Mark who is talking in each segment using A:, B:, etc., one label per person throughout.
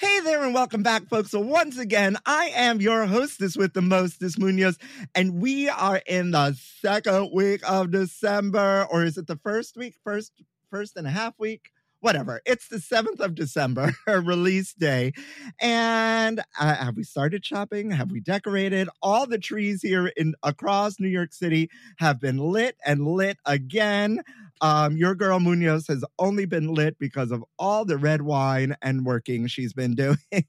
A: Hey there, and welcome back, folks. So, once again, I am your hostess with the mostest, Munoz, and we are in the second week of December, or is it the first week? First, first and a half week? Whatever. It's the 7th of December, release day. And uh, have we started shopping? Have we decorated? All the trees here in across New York City have been lit and lit again. Um, your girl Munoz has only been lit because of all the red wine and working she's been doing.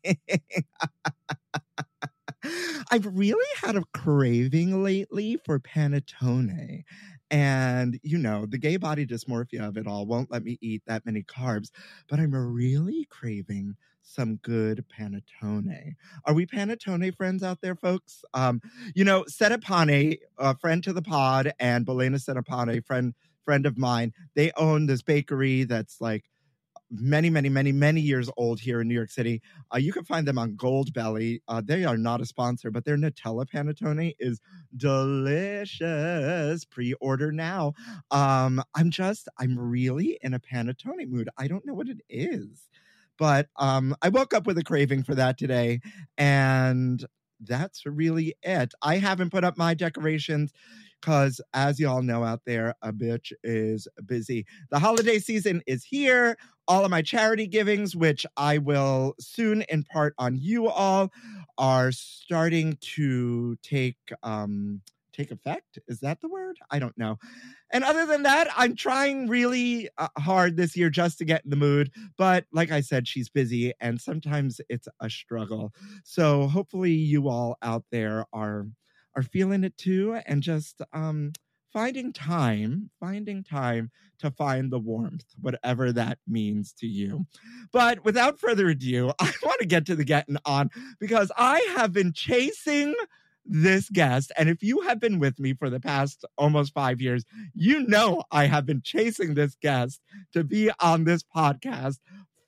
A: I've really had a craving lately for panettone. And, you know, the gay body dysmorphia of it all won't let me eat that many carbs, but I'm really craving some good panettone. Are we panettone friends out there, folks? Um, you know, Settepani, a friend to the pod, and Belena Settepani, friend friend of mine, they own this bakery that's like many, many, many, many years old here in New York City. Uh, you can find them on Goldbelly. Uh, they are not a sponsor, but their Nutella panettone is delicious. Pre-order now. Um, I'm just, I'm really in a panettone mood. I don't know what it is, but um, I woke up with a craving for that today, and that's really it. I haven't put up my decorations because as y'all know out there, a bitch is busy. The holiday season is here. All of my charity givings, which I will soon impart on you all, are starting to take um take effect. Is that the word? I don't know. And other than that, I'm trying really uh, hard this year just to get in the mood. But like I said, she's busy and sometimes it's a struggle. So hopefully you all out there are are feeling it too and just um finding time finding time to find the warmth whatever that means to you. But without further ado i want to get to the getting on because i have been chasing this guest and if you have been with me for the past almost five years you know i have been chasing this guest to be on this podcast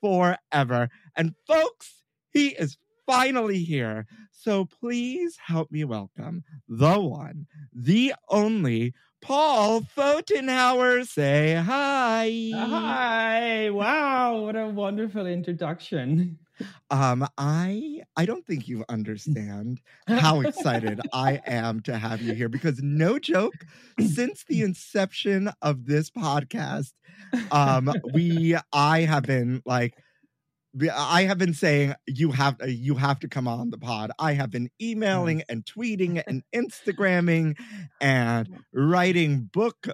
A: forever. And folks he is finally here so please help me welcome the one, the only Paul Photenhauer. Say hi.
B: Hi! Wow, what a wonderful introduction.
A: Um, I I don't think you understand how excited I am to have you here because no joke, since the inception of this podcast, um, we I have been like I have been saying you have uh, you have to come on the pod. I have been emailing and tweeting and Instagramming and writing book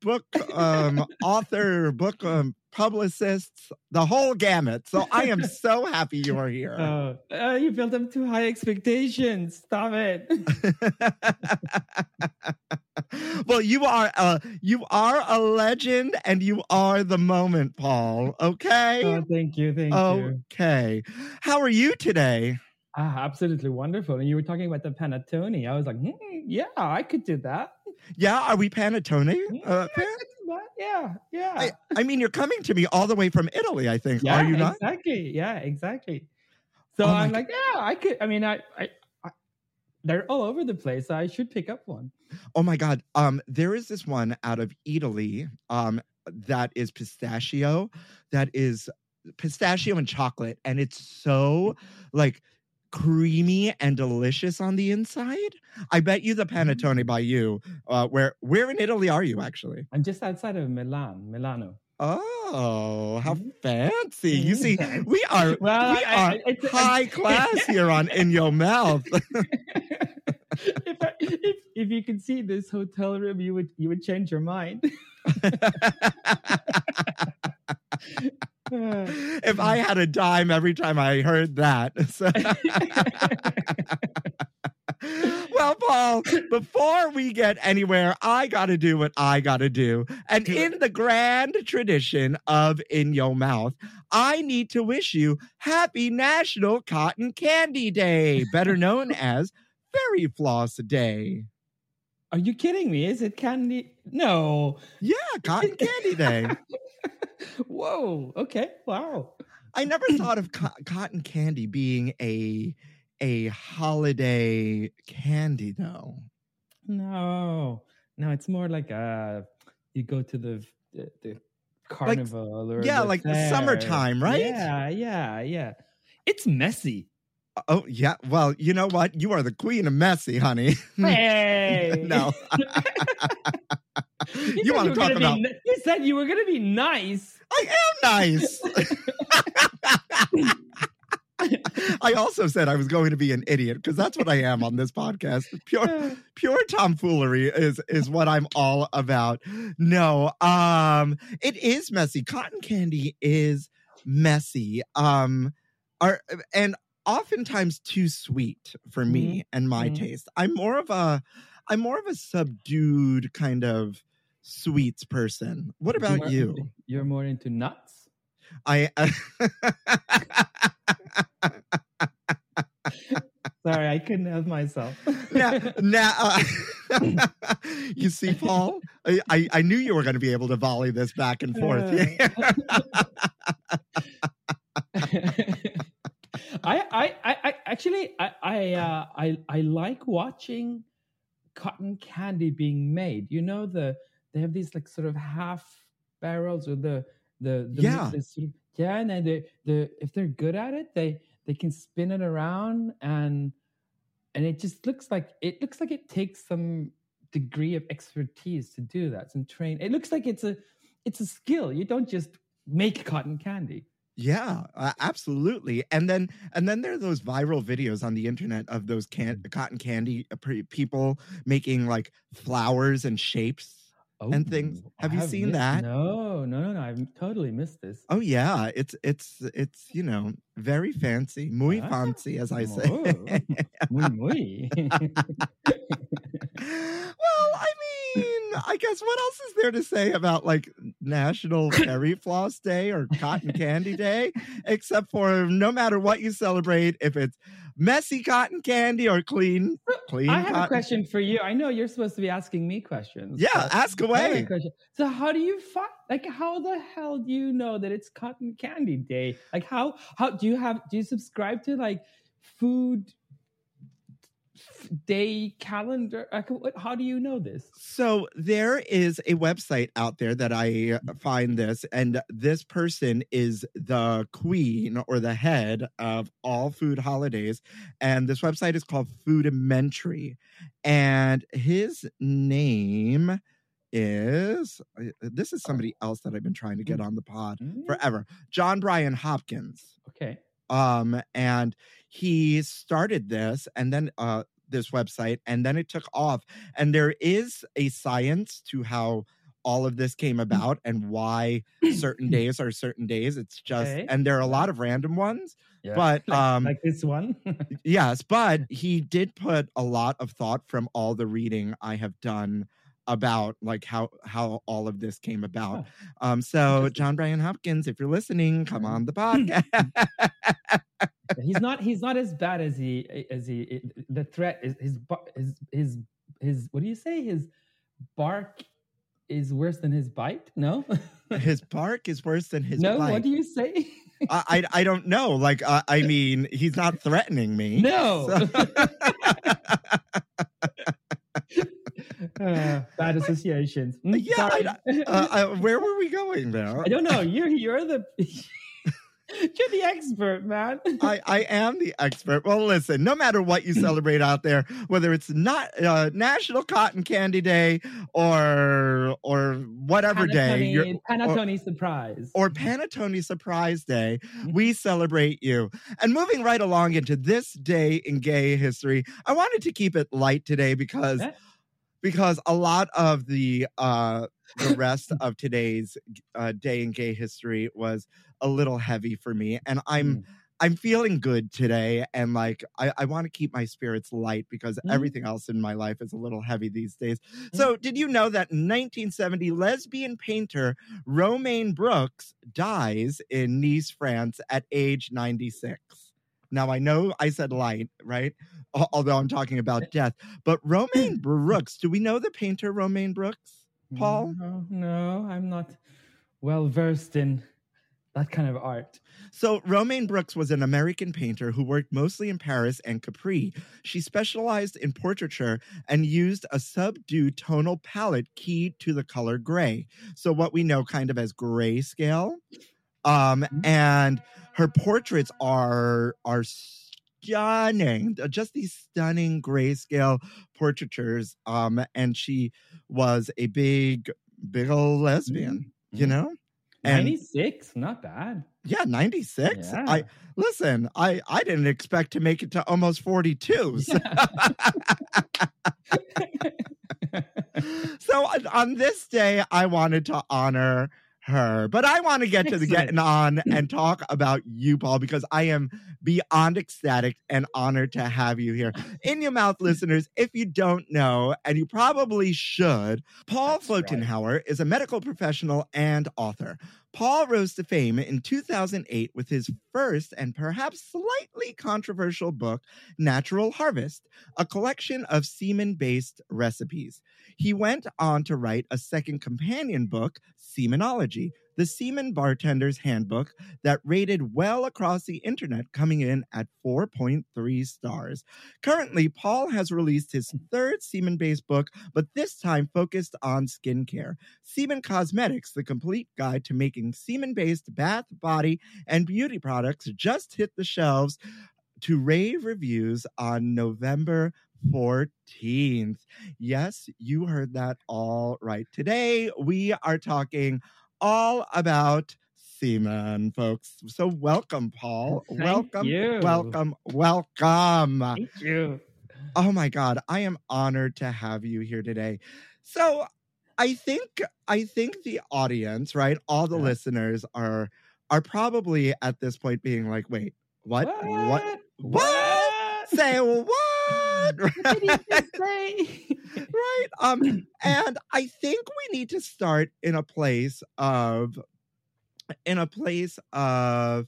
A: book um author book um publicists, the whole gamut. So I am so happy you're here.
B: Oh, uh, you built up too high expectations. Stop it.
A: well, you are a you are a legend and you are the moment, Paul. Okay.
B: oh, thank you. Thank you.
A: Okay. How are you today?
B: Ah, absolutely wonderful. And you were talking about the panettone. I was like, hmm, yeah, I could do that.
A: Yeah, are we panettone?
B: Yeah,
A: Uh,
B: could do that. Yeah, yeah.
A: I, I mean, you're coming to me all the way from Italy, I think.
B: yeah,
A: are you not?
B: Exactly. Yeah, exactly. So
A: Oh
B: I'm like, yeah, I could. I mean, I, I, they're all over the place. I should pick up one.
A: Oh my god. Um there is this one out of Italy um that is pistachio that is pistachio and chocolate and it's so like creamy and delicious on the inside. I bet you the panettone by you uh where where in Italy are you actually?
B: I'm just outside of Milan, Milano.
A: Oh, how
B: Mhm.
A: fancy. You see, we are
B: Well,
A: we
B: I-
A: are
B: I- it's-
A: high class here on In Your Mouth.
B: if, I, if if you could see this hotel room, you would you would change your mind.
A: if I had a dime every time I heard that. So- well, Paul, before we get anywhere, I got to do what I got to do. And in the grand tradition of In Your Mouth, I need to wish you Happy National Cotton Candy Day, better known as Fairy Floss Day.
B: Are you kidding me? Is it candy? No.
A: Yeah, Cotton Candy Day.
B: Whoa. Okay. Wow.
A: I never thought of co- cotton candy being a a holiday candy though.
B: No. No, it's more like uh you go to the the, the carnival or
A: yeah,
B: the
A: like the summertime, right?
B: Yeah, yeah, yeah. It's messy.
A: Oh yeah. Well, you know what? You are the queen of messy, honey.
B: Hey.
A: no.
B: You,
A: you want to talk
B: be
A: about?
B: you said you were gonna be nice.
A: I am nice. I also said I was going to be an idiot because that's what I am on this podcast. Pure pure tomfoolery is is what I'm all about. No, um, it is messy. Cotton candy is messy. Um, are and oftentimes too sweet for me and my
B: Mhm.
A: taste. I'm more of a I'm more of a subdued kind of sweets person. What about
B: More-
A: you?
B: You're more into nuts.
A: I
B: Sorry, I couldn't help myself.
A: now, now uh, you see, Paul, I, I, knew you were going to be able to volley this back and forth.
B: I, I, I, I actually, I, I, uh, I, I like watching cotton candy being made. You know, the they have these like sort of half barrels or the the, the
A: Yeah.
B: the sort of, yeah, and then the the if they're good at it, they they can spin it around and and it just looks like it looks like it takes some degree of expertise to do that. Some train. It looks like it's a it's a skill. You don't just make cotton candy.
A: Yeah, uh, absolutely. And then and then there are those viral videos on the internet of those can- cotton candy uh, people making like flowers and shapes. And things.
B: Oh,
A: Have
B: I
A: you seen
B: missed-
A: that?
B: No, no, no, no. I've totally missed this.
A: Oh yeah, it's it's it's you know very fancy, muy
B: Ah,
A: fancy, as I say.
B: oh. Muy, muy.
A: well, I mean, I guess what else is there to say about like National Fairy Floss Day or Cotton Candy Day, except for no matter what you celebrate, if it's messy cotton candy or clean, clean.
B: I have a question for you. I know you're supposed to be asking me questions.
A: Yeah, ask
B: I have a
A: away.
B: So, how do you find? Like, how the hell do you know that it's Cotton Candy Day? Like, how how do you have? Do you subscribe to like food day calendar? How do you know this?
A: So there is a website out there that I uh, find this, and this person is the queen or the head of all food holidays. And this website is called Foodimentary. And his name is uh, this is somebody else that I've been trying to get on the pod
B: Mm,
A: forever. John-Bryan Hopkins
B: Okay.
A: um and he started this and then uh this website and then it took off and there is a science to how all of this came about and why certain days are certain days. It's just,
B: Okay.
A: and there are a lot of random ones.
B: Yeah.
A: But um,
B: like this one.
A: yes, but he did put a lot of thought from all the reading I have done about like how how all of this came about. Um, so John-Bryan Hopkins, if you're listening, come on the podcast.
B: He's not he's not as bad as he as he the threat is his his his his what do you say his bark is worse than his bite no
A: his bark is worse than his
B: no
A: bite.
B: what do you say
A: I, I I don't know. Like uh, I mean, he's not threatening me.
B: no
A: So-
B: Uh, bad associations Mm,
A: Yeah,
B: sorry.
A: uh, uh, where were we going there?
B: I don't know you're you're the you're the expert man
A: I, I am the expert. Well, listen, no matter what you celebrate out there, whether it's not uh, National Cotton Candy Day or or whatever day, you're,
B: Panettone, Panettone surprise
A: or Panettone Surprise Day,
B: Mm-hmm.
A: we celebrate you. And moving right along into this day in gay history, I wanted to keep it light today because
B: Yeah.
A: because a lot of the uh the rest of today's uh, day in gay history was a little heavy for me and i'm
B: Mm.
A: i'm feeling good today and like i, I want to keep my spirits light because
B: Mm.
A: everything else in my life is a little heavy these days so did you know that in 1970 lesbian painter romaine brooks dies in nice france at age 96 now i know i said light right although i'm talking about death but romaine brooks do we know the painter romaine brooks Paul?
B: no, no i'm not well versed in that kind of art
A: So, Romaine Brooks was an American painter who worked mostly in Paris and Capri. She specialized in portraiture and used a subdued tonal palette keyed to the color gray. So, what we know kind of as grayscale. Um, and her portraits are are stunning, just these stunning grayscale portraitures. Um, and she was a big, big old lesbian, you
B: Mhm.
A: know? And
B: 96 not bad
A: yeah, 96.
B: Yeah.
A: I listen, I I didn't expect to make it to almost 42. So, so on- on this day I wanted to honor her. But I want to get to the getting on and talk about you, Paul, because I am beyond ecstatic and honored to have you here. In your mouth, mm. listeners, if you don't know, and you probably should, Paul
B: That's right.
A: Photenhauer is a medical professional and author. Paul rose to fame in 2008 with his first and perhaps slightly controversial book, Natural Harvest, a collection of semen based recipes. He went on to write a second companion book, Semenology, the Semen Bartender's Handbook, that rated well across the internet, coming in at 4.3 stars. Currently, Paul has released his third semen based book, but this time focused on skincare. Semen Cosmetics, the complete guide to making semen based bath, body, and beauty products, just hit the shelves to rave reviews on November 14th. Yes, you heard that all right. Today, we are talking all about semen, folks. So, welcome, Paul.
B: Oh, thank
A: welcome,
B: you.
A: welcome, welcome.
B: Thank you.
A: Oh my God, I am honored to have you here today. So I think I think the audience, right, all the
B: Yeah.
A: listeners are are probably at this point being like, wait, what? What? What? Say what?
B: What did he say?
A: right? Um, and I think we need to start in a place of in a place of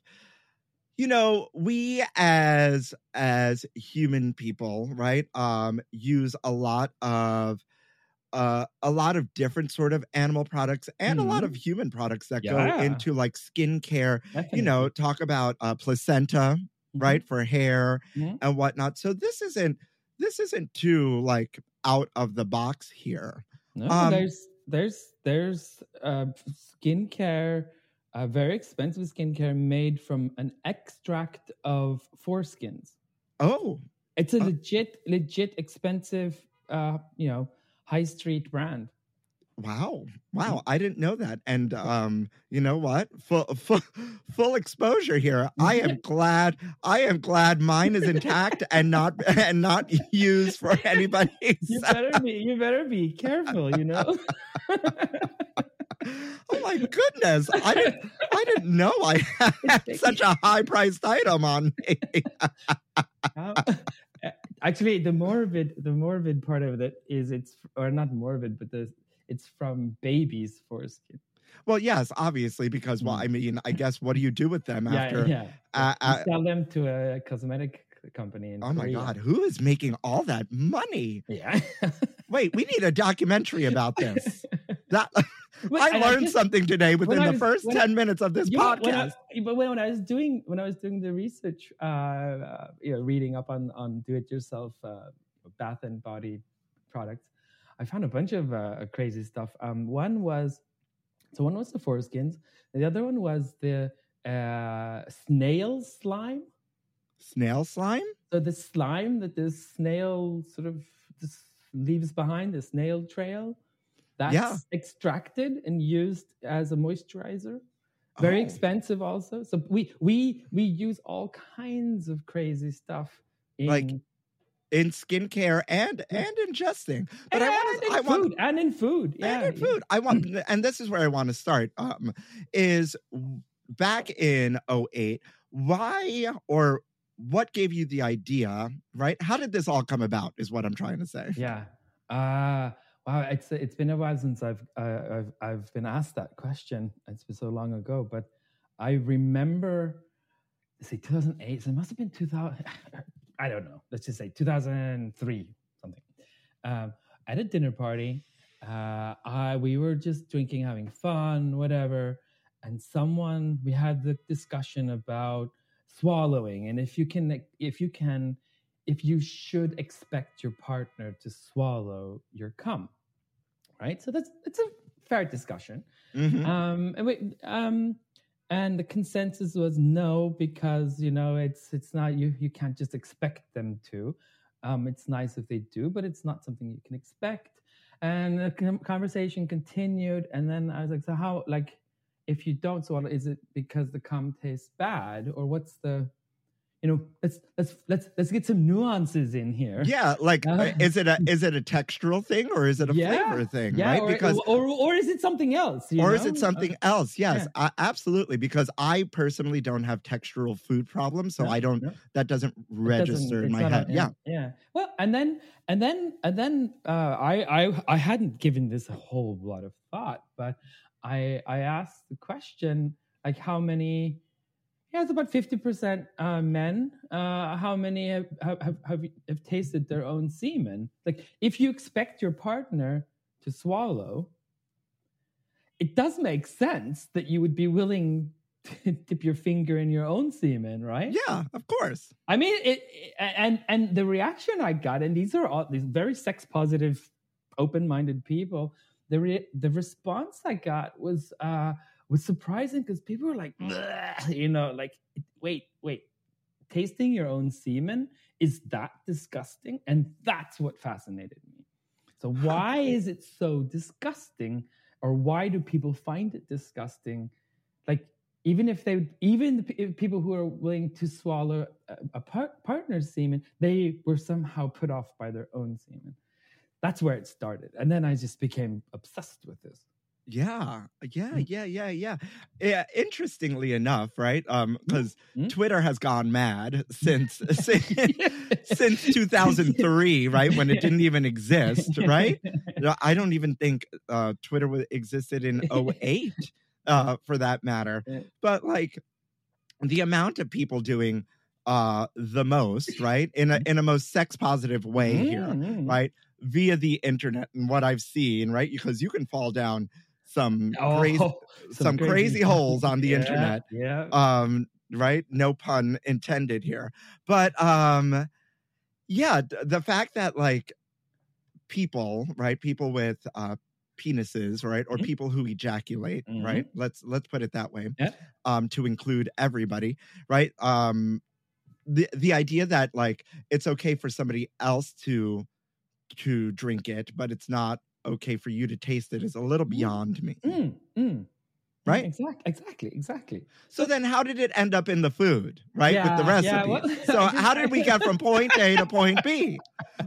A: you know we as as human people right um use a lot of uh a lot of different sort of animal products and a lot of human products that go into like skincare you know talk about uh placenta Right for hair
B: Mhm.
A: and whatnot so this isn't this isn't too like out of the box here
B: No,
A: Um,
B: there's there's there's uh, skincare, uh, very expensive skincare made from an extract of foreskins.
A: oh
B: It's a
A: Uh,
B: legit, legit expensive, uh, you know, high street brand.
A: Wow wow i didn't know that and um you know what full full, full exposure here i am glad i am glad mine is intact and not and not used for anybody
B: You better be, you better be careful, you know.
A: oh my goodness. I didn't I didn't know I had such a high priced item on me.
B: Actually, the morbid, the morbid part of it is it's, or not morbid, but the it's from babies' foreskin.
A: well, yes, obviously, because well,
B: Mm.
A: I mean, I guess what do you do with them after
B: yeah, yeah.
A: uh, uh,
B: sell them to a cosmetic company in
A: Oh my
B: Korea.
A: god, who is making all that money?
B: Yeah.
A: Wait, we need a documentary about this. That
B: But-
A: I learned
B: just-
A: something today within the
B: was-
A: first
B: when I-
A: 10 minutes of this
B: know, when I,
A: podcast.
B: but when, when I was doing when I was doing the research, uh, uh, you know, reading up on on do-it-yourself uh, bath and body products, I found a bunch of uh, crazy stuff. Um, one was so one was the foreskins, the other one was the uh, snail slime.
A: Snail slime?
B: So the slime that the snail sort of leaves behind, the snail trail, that's
A: Yeah.
B: extracted and used as a moisturizer. Very
A: Oh.
B: expensive also. So we we we use all kinds of crazy stuff in
A: Like, in skincare and and ingesting. But I
B: and
A: want
B: in
A: to I want
B: food and in food. Yeah.
A: and in food. I want and this is where I want to start. Um is back in 08, why or what gave you the idea, right? How did this all come about is what I'm trying to say.
B: Yeah. Uh wow, it's it's been a while since I've uh, I've I've been asked that question. It's been so long ago, but I remember see 2008, so it must have been 2000 I don't know. Let's just say 2003 something. Um at a dinner party, uh I we were just drinking having fun, whatever, and someone we had the discussion about swallowing and if you can if you can if you should expect your partner to swallow your cum, right? So that's it's a fair discussion.
A: Mhm.
B: Um, and, we, um, and the consensus was no because you know it's it's not you you can't just expect them to. Um, it's nice if they do, but it's not something you can expect. And the conversation continued, and then I was like, so how like if you don't swallow, is it because the cum tastes bad, or what's the you know let's let's let's let's get some nuances in here
A: Yeah, like
B: Uh,
A: is it a is it a textural thing or is it a
B: Yeah,
A: flavor thing,
B: yeah
A: right?
B: or,
A: because
B: or, or is it something else you
A: or is it something
B: Uh,
A: else? Yes,
B: yeah.
A: a- absolutely. Because I personally don't have textural food problems, so
B: No,
A: I don't.
B: no.
A: That doesn't
B: It doesn't-
A: register in my
B: not a-
A: head. yeah,
B: yeah well and then and then and then uh, I, I i hadn't given this a whole lot of thought but i i asked the question like how many yeah it's about 50% uh, men uh, how many have, have, have, have have tasted their own semen like if you expect your partner to swallow it does make sense that you would be willing to dip your finger in your own semen right
A: yeah, of course.
B: I mean, it, it- and and the reaction I got, and these are all these very sex positive, open minded people. The re, the response I got was uh was surprising because people were like, you know, like wait, wait, tasting your own semen is that disgusting, and that's what fascinated me. So why is it so disgusting, or why do people find it disgusting? Like even if they even the people who are willing to swallow a, a par- partner's semen they were somehow put off by their own semen. That's where it started. And then i just became obsessed with this
A: Yeah, yeah,
B: Mm.
A: yeah, yeah, yeah. Yeah. Interestingly enough, right? Um, because
B: Mm.
A: Twitter has gone mad since since, since 2003, right? When it didn't even exist, right? I don't even think uh, Twitter existed in 08, uh, for that matter. But like the amount of people doing uh, the most, right? In a in a most sex positive way here,
B: Mm, mm.
A: right? Via the internet and what I've seen, right? Because you can fall down some crazy
B: Oh,
A: some crazy holes on the
B: Yeah,
A: internet
B: yeah
A: um right no pun intended here but um yeah the fact that like people right people with uh penises right or
B: Mhm.
A: people who ejaculate
B: Mhm.
A: right let's let's put it that way
B: Yeah.
A: um to include everybody right um the the idea that like it's okay for somebody else to to drink it but it's not okay for you to taste it is a little
B: Mm.
A: beyond me
B: Mm, mm.
A: Right?
B: exactly exactly exactly
A: So then, how did it end up in the food, right? With the recipe.
B: yeah, well,
A: so how did we get from point A to point B?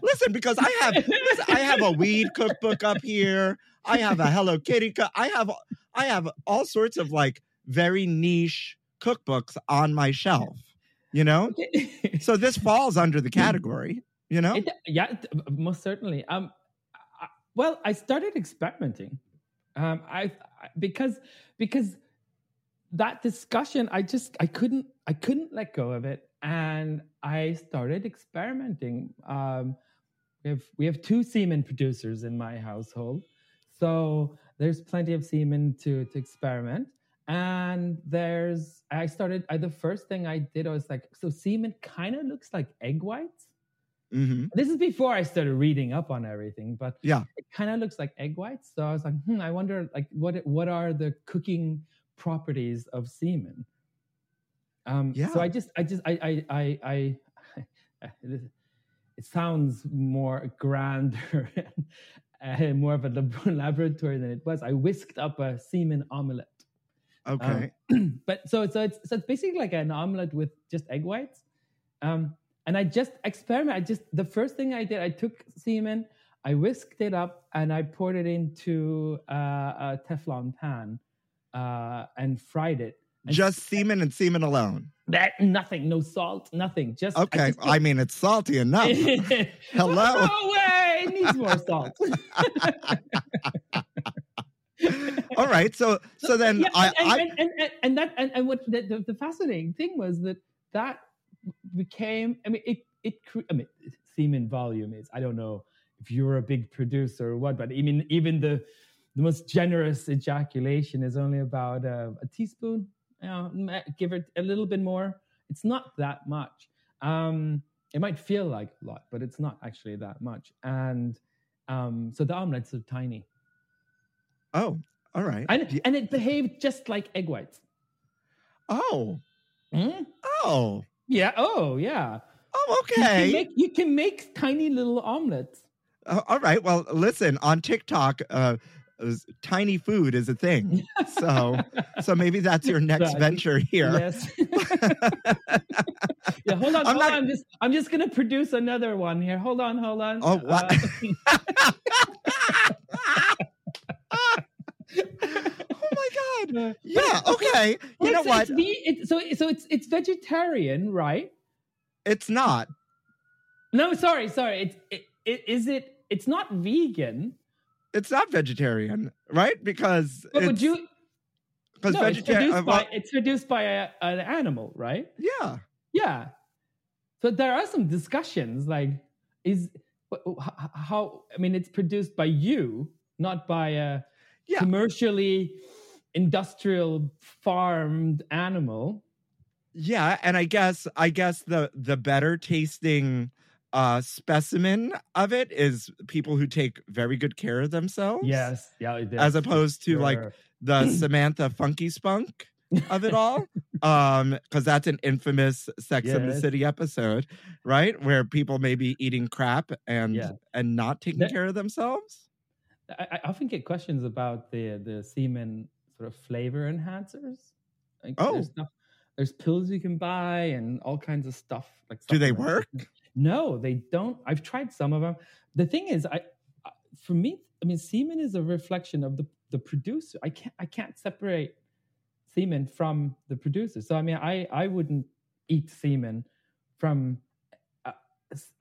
A: Listen, because I have listen, I have a weed cookbook up here. I have a Hello Kitty. Co- I have I have all sorts of like very niche cookbooks on my shelf. You know, so this falls under the category. You know,
B: It- yeah, most certainly. Um, well, I started experimenting. Um, I, because because that discussion, I just I couldn't I couldn't let go of it, and I started experimenting. Um, we have we have two semen producers in my household, so there's plenty of semen to to experiment. And there's I started. I, the first thing I did I was like, so semen kind of looks like egg whites
A: hmm
B: this is before I started reading up on everything, but
A: Yeah.
B: it kind of looks like egg whites. So I was like, hmm, I wonder, like, what what are the cooking properties of semen? Um,
A: Yeah.
B: So I just, I just, I, I, I, I it sounds more grander and more of a lab- laboratory than it was. I whisked up a semen omelette.
A: okay.
B: Um, but so so it's so it's basically like an omelet with just egg whites. Um, and I just experiment. I just the first thing I did, I took semen, I whisked it up, and I poured it into uh, a Teflon pan uh, and fried it. And
A: just semen and semen alone.
B: that nothing, no salt, nothing. Just I
A: Okay,
B: just
A: I mean it's salty enough. Hello.
B: No way! It needs more salt.
A: All right, so so then
B: Yeah,
A: I,
B: and,
A: I
B: and, and, and, and that and, and what the, the, the fascinating thing was that that became i mean it it cre- i mean semen volume is i don't know if you're a big producer or what but i mean even the the most generous ejaculation is only about uh, a teaspoon you know, give it a little bit more. It's not that much. Um it might feel like a lot but it's not actually that much. And um so the omelets are tiny.
A: Oh, all right.
B: and and it behaved just like egg whites.
A: Oh,
B: Hmm?
A: oh,
B: Yeah. Oh, yeah.
A: oh,
B: You can
A: okay.
B: make, you can make tiny little omelets.
A: Uh, all right. Well, listen, on TikTok, uh, tiny food is a thing. So, so maybe that's your next
B: Exactly.
A: venture here.
B: Yes. yeah. Hold on.
A: I'm
B: hold
A: not-
B: on. I'm just. I'm just gonna produce another one here. Hold on. Hold on.
A: Oh, what?
B: Uh,
A: oh my god.
B: uh,
A: Yeah. Okay. You know
B: it's-
A: what?
B: It's so so it's it's vegetarian, right?
A: It's not.
B: No, sorry, sorry. It's it, it is it. It's not vegan.
A: It's not vegetarian, right? Because
B: But would
A: it's,
B: you?
A: because
B: No, it's
A: vegetarian.
B: produced by it's produced by a, an animal, right?
A: yeah.
B: Yeah. So there are some discussions like, is wh- wh- h- how, I mean, it's produced by you, not by a
A: Yeah.
B: commercially industrial farmed animal.
A: Yeah, and I guess I guess the the better tasting uh specimen of it is people who take very good care of themselves.
B: Yes. Yeah.
A: As opposed to like the Samantha Funky Spunk of it all. um, because that's an infamous Sex in the City episode, right? Where people may be eating crap and
B: Yeah.
A: and not taking
B: That-
A: care of themselves.
B: I, I often get questions about the the semen sort of flavor enhancers. Like
A: Oh.
B: there's, stuff, there's pills you can buy and all kinds of stuff. Like
A: Do they work?
B: No, they don't. I've tried some of them. The thing is, I I- for me, I mean, semen is a reflection of the the producer. I can't I can't separate semen from the producer. So I mean, I I wouldn't eat semen from a,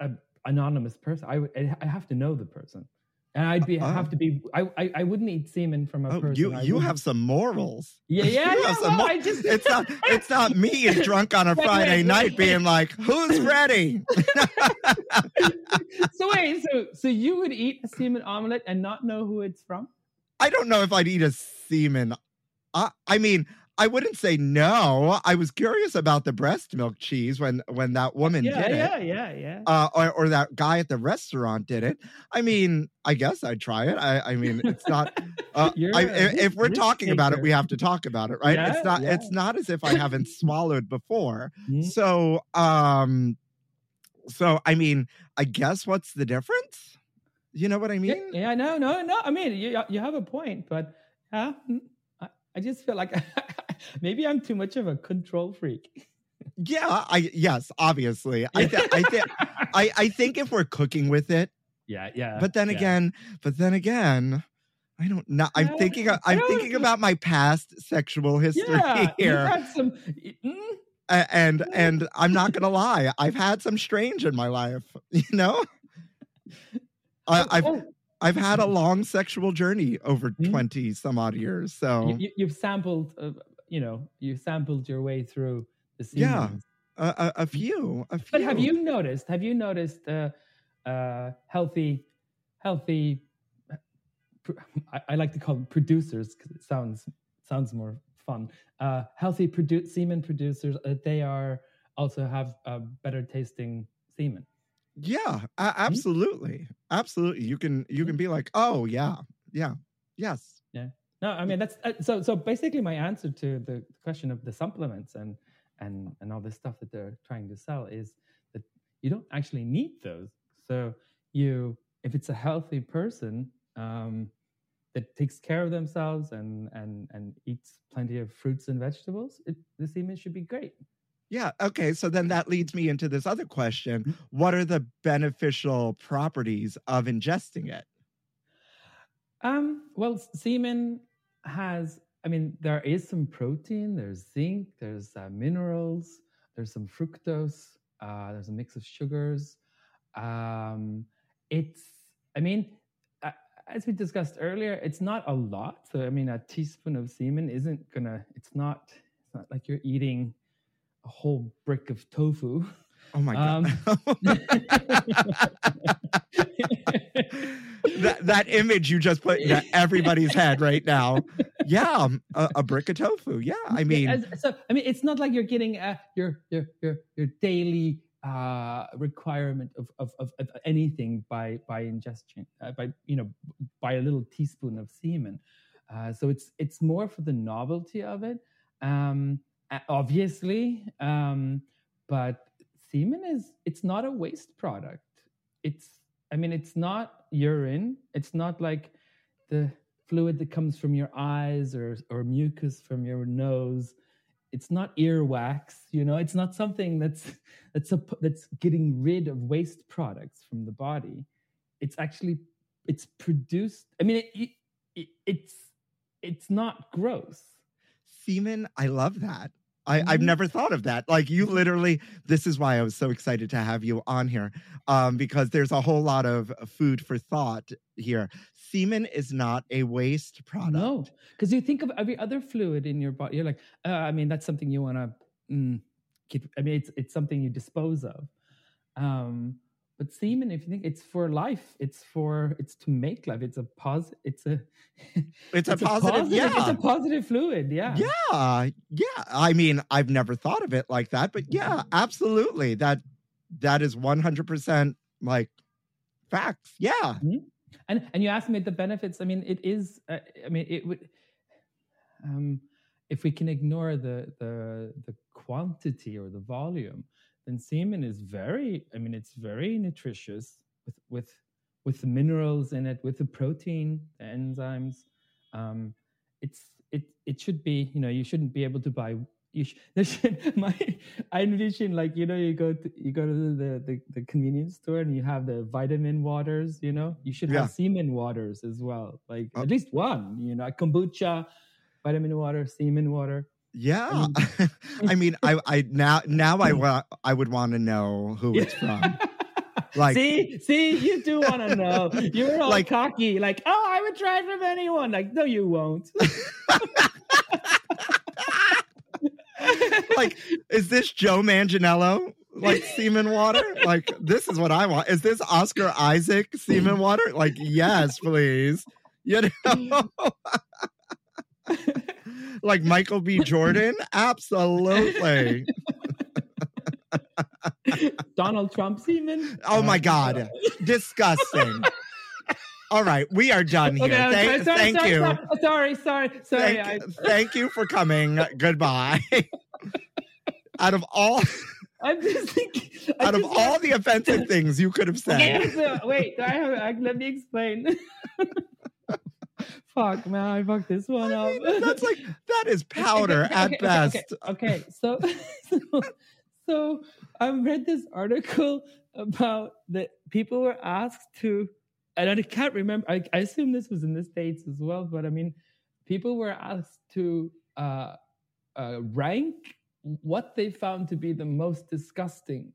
B: a anonymous person. I would I have to know the person, and I'd be
A: Oh.
B: have to be. I I, I wouldn't eat semen from a
A: Oh,
B: person.
A: you you have some morals.
B: yeah yeah yeah. well,
A: mo-
B: I just
A: It's not it's not me drunk on a Friday night being like, who's ready?
B: so wait so so you would eat a semen omelet and not know who it's from?
A: I don't know if I'd eat a semen. I, I mean, I wouldn't say no. I was curious about the breast milk cheese when when that woman
B: yeah
A: did
B: yeah
A: it,
B: yeah yeah.
A: uh, or or that guy at the restaurant did it. I mean, I guess I'd try it. I, I mean, it's not. Uh, I, if, if we're talking about it, we have to talk about it, right?
B: Yeah,
A: it's not.
B: yeah.
A: It's not as if I haven't swallowed before.
B: Mhm.
A: So, um, so I mean, I guess what's the difference? You know what I mean?
B: yeah, no, no, no. I mean, you you have a point, but yeah, mm, I just feel like maybe I'm too much of a control freak.
A: Yeah, I yes, obviously. I th- I think I I think if we're cooking with it,
B: yeah, yeah.
A: but then
B: yeah.
A: again, but then again, I don't know. I'm thinking. I'm thinking about my past sexual history
B: Yeah, you've
A: here,
B: had some. mm,
A: and and I'm not gonna lie. I've had some strange in my life. You know, I, I've
B: oh,
A: I've had a long sexual journey over
B: Mhm.
A: twenty some odd years. So
B: you, you- you've sampled. Uh, you know, you sampled your way through the
A: Yeah.
B: seasons.
A: a, a, a few, a few.
B: But have you noticed? Have you noticed uh, uh, healthy, healthy? I, I like to call them producers because it sounds sounds more fun. Uh, healthy produ- semen producers. Uh, they are also have better tasting semen.
A: Yeah, a- absolutely, absolutely. You can you can be like, oh yeah, yeah, yes,
B: No, I mean that's uh, so. So basically, my answer to the question of the supplements and and and all this stuff that they're trying to sell is that you don't actually need those. So you, if it's a healthy person um, that takes care of themselves and and and eats plenty of fruits and vegetables, it, the semen should be great.
A: yeah. Okay, so then that leads me into this other question: What are the beneficial properties of ingesting it?
B: Um, well, semen has, I mean, there is some protein, there's zinc, there's uh, minerals, there's some fructose, uh, there's a mix of sugars. Um, it's, I mean, uh, as we discussed earlier, it's not a lot. So, I mean, a teaspoon of semen isn't gonna, it's not, it's not like you're eating a whole brick of tofu.
A: Oh my
B: Um,
A: god. that that image you just put in everybody's head right now. Yeah, um, a, a brick of tofu. Yeah, I mean,
B: As- so I mean, it's not like you're getting uh, your your your your daily uh, requirement of, of of of anything by by ingestion uh, by you know by a little teaspoon of semen. Uh, so it's it's more for the novelty of it, um, obviously. Um, but semen is it's not a waste product. It's I mean it's not urine. It's not like the fluid that comes from your eyes or or mucus from your nose it's not earwax you know it's not something that's that's a, that's getting rid of waste products from the body it's actually it's produced i mean it, it, it's it's not gross
A: semen. I love that. I, I've
B: Mhm.
A: never thought of that. Like you literally, this is why I was so excited to have you on here, um, because there's a whole lot of food for thought here. Semen is not a waste product.
B: no because you think of every other fluid in your body you're like uh, i mean that's something you want to mm, keep i mean it's it's something you dispose of um but semen if you think it's for life it's for it's to make life it's a pos it's a
A: It's, a positive, yeah.
B: it's a positive fluid yeah
A: Yeah, yeah. I mean, I've never thought of it like that, but yeah, absolutely. That that is one hundred percent like facts. Yeah,
B: and and you asked me the benefits i mean it is uh, i mean it would um if we can ignore the the the quantity or the volume then semen is very i mean it's very nutritious with with with the minerals in it with the protein the enzymes um it's it it should be you know you shouldn't be able to buy you sh- there should, my I envision like you know you go to you go to the, the the convenience store and you have the vitamin waters you know you should
A: Yeah.
B: have semen waters as well like
A: Oh.
B: at least one you know kombucha vitamin water semen water
A: yeah. Um, I mean, I I now now I want I would want to know who it's from. Like-
B: see see you do want to know you're all
A: Like-
B: cocky like oh I would try it from anyone like no you won't
A: like, is this Joe Manganiello? Like semen water? Like, this is what I want. Is this Oscar Isaac semen water? Like, yes, please. You know? Like Michael B. Jordan? Absolutely.
B: Donald Trump semen
A: Oh my
B: Uh,
A: God. Disgusting. All right, we are done here.
B: Okay,
A: Thank,
B: sorry,
A: thank
B: sorry,
A: you.
B: Sorry, sorry, sorry. sorry
A: Thank,
B: I,
A: thank you for coming. Goodbye. out of all
B: I'm just thinking. I
A: out of
B: just
A: all the offensive things you could have
B: Okay,
A: said.
B: so, wait, I have, let me explain. Fuck, man, I fucked this one up.
A: That's like that is powder
B: Okay,
A: at
B: okay,
A: best.
B: Okay, okay, so, so, so I read this article about that people were asked to and I can't remember. I, I assume this was in the states as well, but I mean, people were asked to uh, uh, rank what they found to be the most disgusting,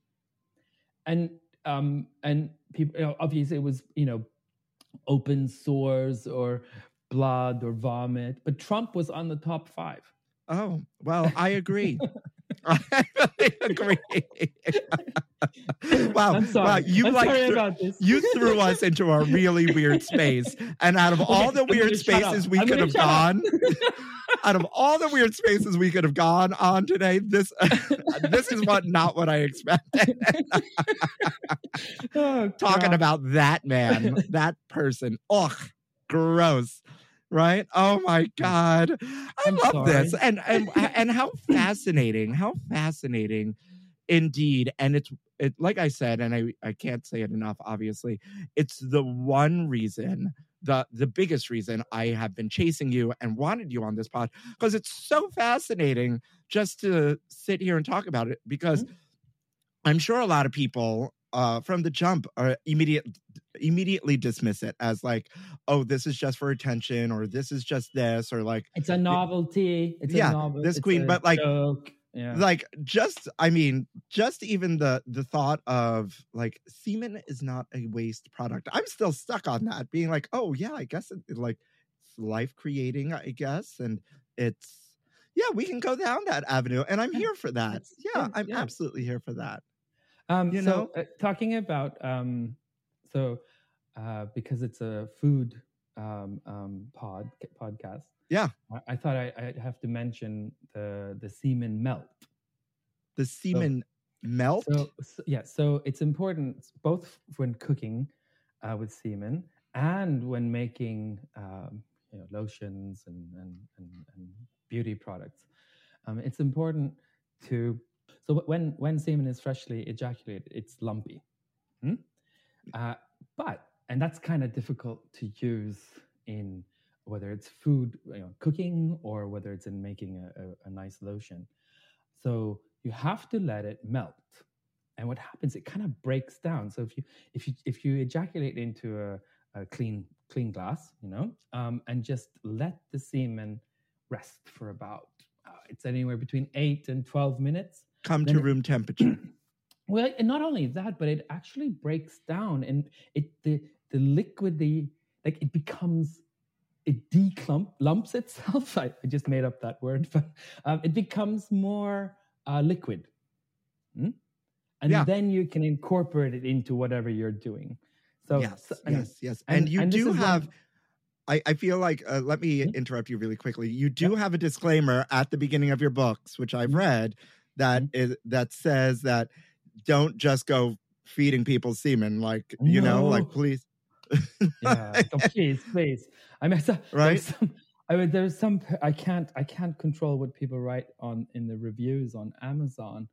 B: and um, and people, you know, obviously, it was you know, open sores or blood or vomit, but Trump was on the top five.
A: Oh, well, I agree. I really agree. wow.
B: I'm sorry.
A: Wow. You
B: I'm
A: like
B: sorry
A: threw-
B: about this.
A: you threw us into a really weird space. And out of all the
B: I'm
A: weird spaces we
B: I'm
A: could have gone, out of all the weird spaces we could have gone on today, this this is what not what I expected.
B: Oh,
A: Talking about that man, that person. Ugh, gross. Right? Oh my God. I
B: I'm
A: love this. And and and how fascinating, how fascinating indeed. And it's it like I said, and I, I can't say it enough, obviously. It's the one reason, the the biggest reason I have been chasing you and wanted you on this pod, because it's so fascinating just to sit here and talk about it. Because I'm sure a lot of people uh, from the jump are immediate immediately dismiss it as like, oh, this is just for attention, or this is just this, or like
B: It's a novelty. It's
A: Yeah,
B: a novel.
A: this queen, but, like-
B: joke. yeah.
A: like just i mean just even the the thought of like semen is not a waste product i'm still stuck on that being like oh yeah i guess it, it, like it's life creating i guess and it's yeah we can go down that avenue and i'm here for that yeah
B: yeah,
A: i'm
B: yeah.
A: absolutely here for that
B: Um,
A: you
B: so,
A: know?
B: uh, talking about um, so uh, because it's a food um, um, pod podcast.
A: Yeah.
B: I, I thought I, I'd have to mention the the semen melt.
A: the semen melt
B: So, so yeah, so it's important both when cooking uh, with semen and when making um, you know lotions and and, and, and beauty products. Um, it's important to so when when semen is freshly ejaculated, it's lumpy. Hmm? Uh, but and that's kind of difficult to use in whether it's food, you know, cooking, or whether it's in making a, a, a nice lotion. So you have to let it melt. And what happens? It kind of breaks down. So if you if you if you ejaculate into a, a clean clean glass, you know, um, and just let the semen rest for about uh, it's anywhere between eight and twelve minutes.
A: come
B: then
A: to
B: it-
A: room temperature
B: Well, and not only that, but it actually breaks down and it the the liquid the like it becomes it declump lumps itself. I, I just made up that word, but um, it becomes more uh, liquid, Hmm? and
A: Yeah.
B: then you can incorporate it into whatever you're doing. So
A: yes
B: so- and-
A: yes yes and,
B: and-
A: you
B: and
A: do have I, I feel like uh, let me
B: Mhm.
A: interrupt you really quickly. You do have a disclaimer at the beginning of your books, which I've read, that
B: Mm-hmm.
A: is that says that don't just go feeding people semen, like you know, like please,
B: yeah. So please, please. I mean, so,
A: Right?
B: there's Some, I mean, there's some. I can't. I can't control what people write on in the reviews on Amazon,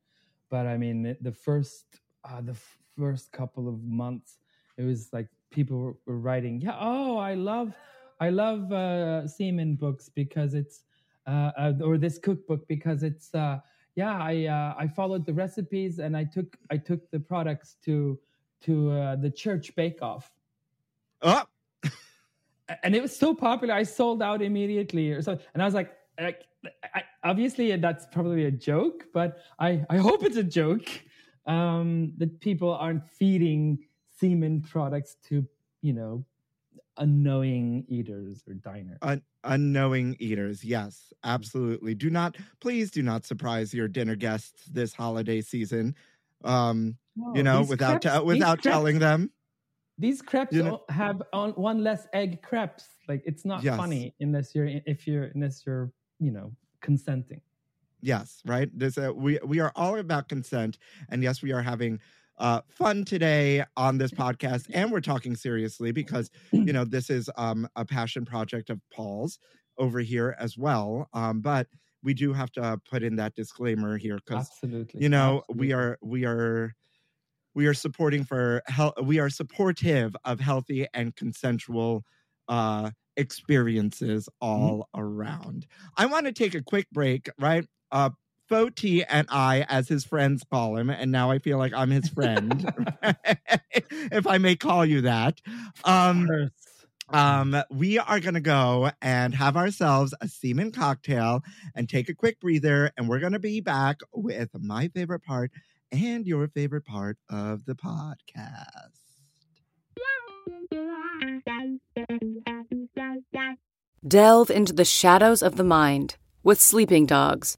B: but I mean, the- the first, uh, the first couple of months, it was like people were, were writing, yeah, oh, I love, I love uh, semen books because it's, uh, uh, or this cookbook because it's, uh, yeah, I uh, I followed the recipes and I took I took the products to to uh, the church bake off
A: oh,
B: and it was so popular i sold out immediately. Or so and i was like, like I, obviously that's probably a joke but i i hope it's a joke um that people aren't feeding semen products to you know unknowing eaters or diners
A: un- unknowing eaters. Yes, absolutely. Do not, please, do not surprise your dinner guests this holiday season. Um, you know, without
B: crepes-
A: te- without
B: crepes-
A: telling them.
B: these crepes
A: you know-
B: have on one less egg crepes like it's not
A: Yes.
B: funny unless you're if you're unless you're you know consenting
A: Yes, right. This uh, we we are all about consent, and yes, we are having uh, fun today on this podcast, and we're talking seriously because you know this is um, a passion project of Paul's over here as well. Um, but we do have to put in that disclaimer here because
B: absolutely
A: you know we are we are we are supporting for health. We are supportive of healthy and consensual uh, experiences all around. I want to take a quick break, right? Uh, Foti and I, as his friends call him, and now I feel like I'm his friend, if I may call you that. Um, um, we are going to go and have ourselves a semen cocktail and take a quick breather. And we're going to be back with my favorite part and your favorite part of the podcast.
C: Delve into the shadows of the mind with Sleeping Dogs,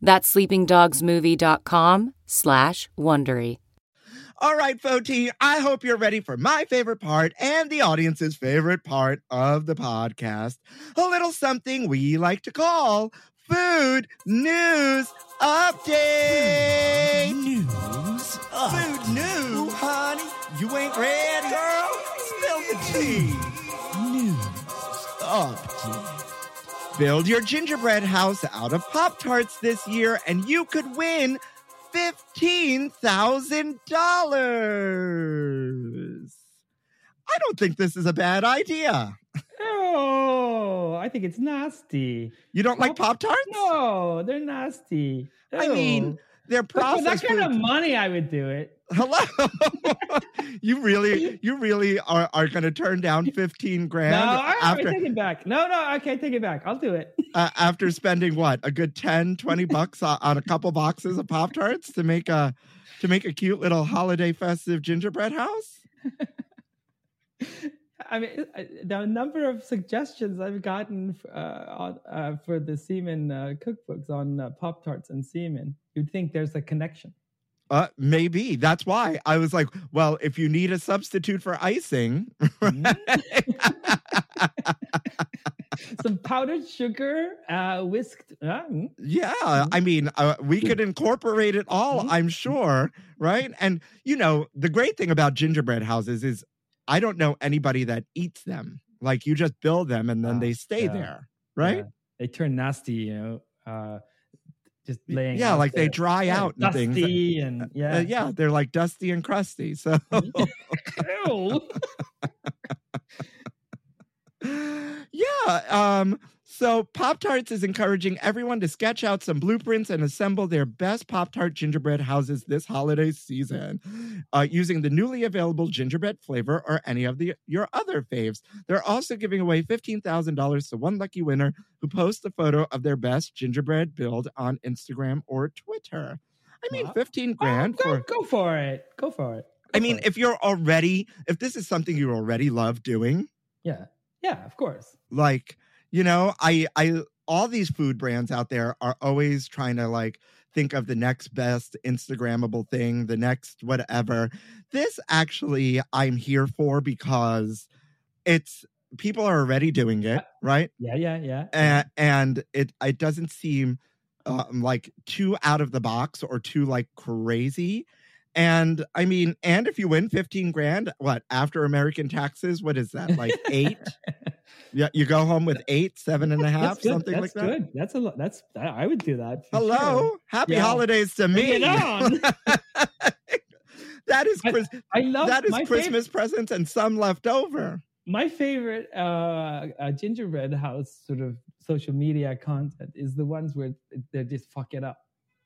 C: That's sleepingdogsmovie.com slash Wondery.
A: All right, Foti, I hope you're ready for my favorite part and the audience's favorite part of the podcast. A little something we like to call Food News Update.
D: News. Update.
A: Food news, honey. You ain't ready, girl. Spill the tea.
D: News.
A: Update. Build your gingerbread house out of Pop Tarts this year, and you could win $15,000. I don't think this is a bad idea.
B: Oh, I think it's nasty.
A: You don't like Pop Tarts?
B: No, they're nasty.
A: I mean,
B: oh.
A: They're
B: But for that kind of money, I would do it.
A: Hello. you really, you really are, are going to turn down 15 grand
B: no, all right,
A: after
B: take it back. No, no, okay, take it back. I'll do it.
A: uh, after spending what a good 10 20 bucks on, on a couple boxes of pop tarts to make a to make a cute little holiday festive gingerbread house
B: I mean, the number of suggestions I've gotten uh, uh, for the semen uh, cookbooks on uh, Pop Tarts and semen, you'd think there's a connection.
A: uh maybe. That's why. I was like well if you need a substitute for icing
B: Some powdered sugar, uh, whisked. Uh, mm,
A: yeah. I mean uh, we could incorporate it all
B: Mhm.
A: i'm sure right? And you know the great thing about gingerbread houses is i don't know anybody that eats them like you just build them and then
B: Ah,
A: they stay
B: yeah.
A: there right
B: yeah. They turn nasty, you know, uh, just laying.
A: yeah like they dry
B: Yeah,
A: out and things
B: dusty and yeah,
A: Uh, yeah, they're like dusty and crusty. So yeah, um so Pop Tarts is encouraging everyone to sketch out some blueprints and assemble their best Pop Tart gingerbread houses this holiday season uh, using the newly available gingerbread flavor or any of the your other faves. They're also giving away $15,000 to one lucky winner who posts a photo of their best gingerbread build on Instagram or Twitter. I mean,
B: Wow.
A: 15
B: Oh,
A: grand
B: go,
A: for
B: go for it. Go for it.
A: I mean, if you're already, if this is something you already love doing,
B: yeah, yeah, of course.
A: like, you know, I, I, all these food brands out there are always trying to like think of the next best Instagrammable thing, the next whatever. This actually, I'm here for because it's people are already doing it, right?
B: Yeah, yeah, yeah.
A: and, and it it doesn't seem um, like too out of the box or too like crazy. And I mean, and if you win 15 grand, what after American taxes, what is that? Like eight? yeah, you go home with eight, seven and a half, something
B: That's
A: like that.
B: That's good. That's a lot. That's I I would do that.
A: Hello,
B: sure.
A: happy
B: Yeah.
A: holidays to me. that is
B: I- I love
A: that is Christmas
B: favorite,
A: presents and some left over.
B: my favorite uh, uh, gingerbread house sort of social media content is the ones where they just fuck it up.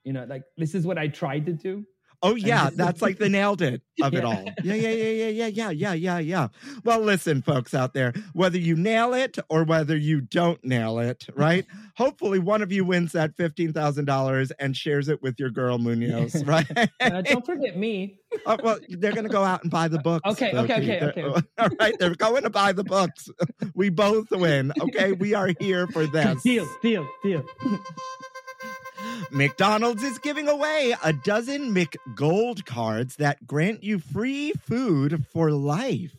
B: You know, like this is what I tried to do.
A: Oh yeah, that's like the nailed it of it all. Yeah, yeah, yeah, yeah, yeah, yeah, yeah, yeah, yeah. Well, listen, folks out there, whether you nail it or whether you don't nail it, right? Hopefully, one of you wins that fifteen thousand dollars and shares it with your girl Munoz, right?
B: Uh, don't forget me.
A: Oh, well, they're gonna go out and buy the books.
B: Okay, okay, okay,
A: They're-
B: okay.
A: All right, they're going to buy the books. We both win. Okay, we are here for this.
B: Deal, deal, deal.
A: McDonald's is giving away a dozen McGold cards that grant you free food for life.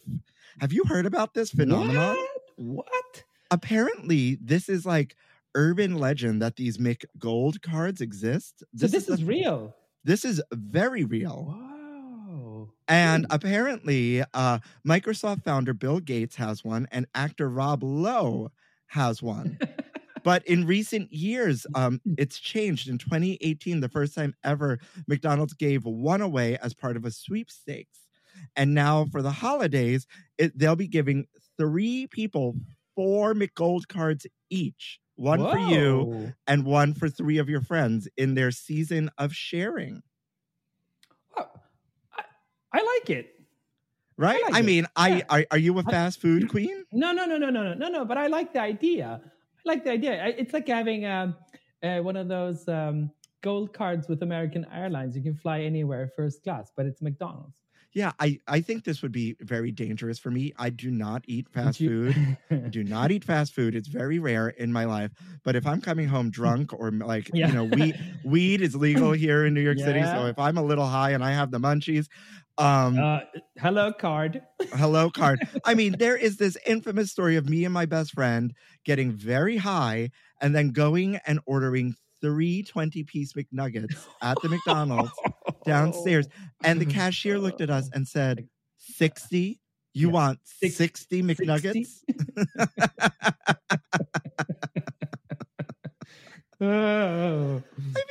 A: Have you heard about this phenomenon?
B: What? What?
A: Apparently, this is like urban legend that these McGold cards exist.
B: So this
A: a-
B: is real.
A: This is very real.
B: Wow.
A: And
B: Ooh.
A: apparently, uh, Microsoft founder Bill Gates has one, and actor Rob Lowe has one. but in recent years, um, it's changed. In 2018, the first time ever, McDonald's gave one away as part of a sweepstakes. And now for the holidays, it, they'll be giving three people four McGold cards each one for you and one for three of your friends in their season of sharing.
B: I, I like it.
A: Right? I,
B: like it.
A: mean, I
B: Yeah.
A: are, are you a fast food queen?
B: No, no, no, no, no, no, no, no. But I like the idea. Like the idea. I- It's like having um, uh, one of those um, gold cards with American Airlines. You can fly anywhere first class, but it's McDonald's.
A: Yeah, I, I think this would be very dangerous for me. I do not eat fast
B: you-
A: food. I do not eat fast food. It's very rare in my life. But if I'm coming home drunk or like,
B: Yeah.
A: you know, weed weed is legal here in New York City. So if I'm a little high and I have the munchies, um,
B: uh, hello, card.
A: hello card. I mean, there is this infamous story of me and my best friend getting very high and then going and ordering three 20 piece McNuggets at the McDonald's downstairs. And the cashier looked at us and said, 60? You
B: Yeah.
A: want
B: Six-
A: 60 McNuggets?
B: Oh.
A: I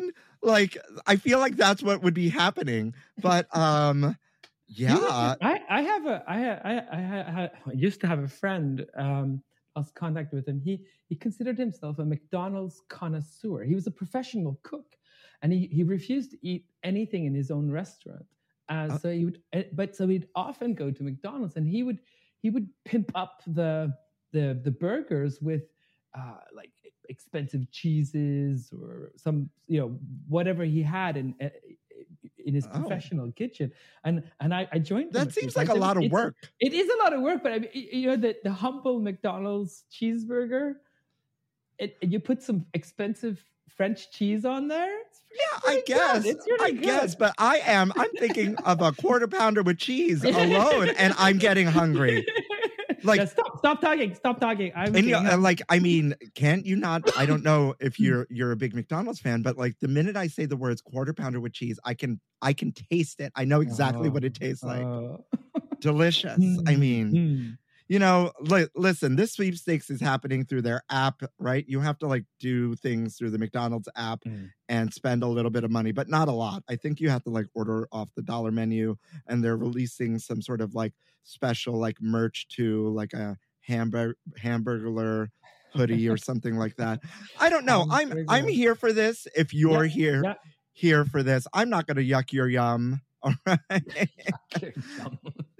A: mean, like, I feel like that's what would be happening. But um, yeah.
B: I, I have a I I I, I used to have a friend um lost contact with him. He he considered himself a McDonald's connoisseur. He was a professional cook, and he he refused to eat anything in his own restaurant. Uh,
A: Uh,
B: so he would, uh, but so he'd often go to McDonald's, and he would he would pimp up the the the burgers with uh, like expensive cheeses or some you know whatever he had in uh, in his
A: Oh.
B: professional kitchen and and I, I joined
A: That
B: at
A: seems like a lot of work.
B: it is a lot of work but I mean, you know the, the humble mcdonald's cheeseburger it, you put some expensive french cheese on there
A: Yeah, I
B: good.
A: guess.
B: it's really
A: I guess, but I am. I'm thinking of a quarter pounder with cheese alone, and I'm getting hungry. Like-
B: Yeah, stop stop talking stop talking i'm
A: And, you know, like, I mean, can't you not? I don't know if you're you're a big McDonald's fan, but like the minute I say the words quarter pounder with cheese, I can I can taste it. I know exactly what it tastes like.
B: Uh,
A: Delicious. I
B: mm,
A: mean,
B: mm.
A: you know, li- listen, this sweepstakes is happening through their app, right? You have to like do things through the McDonald's app
B: Mm.
A: and spend a little bit of money, but not a lot. I think you have to like order off the dollar menu and they're releasing some sort of like special like merch to like a hamburger hamburger hoodie or something like that. I don't know. I'm I'm here for this. If you're here
B: yeah.
A: here for this, I'm not going to yuck your yum. All right.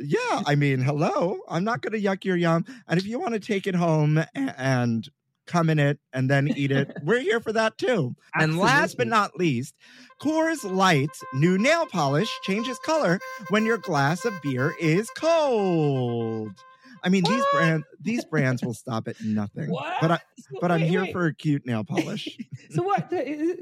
A: Yeah, I mean, hello. I'm not going to yuck your yum. And if you want to take it home a- and come in it and then eat it, we're here for that too. And last but not least, Coors Light's new nail polish changes color when your glass of beer is cold. I mean, these brands these brands will stop at nothing.
B: what
A: But I
B: So-
A: but I'm here
B: wait.
A: for a cute nail polish.
B: so what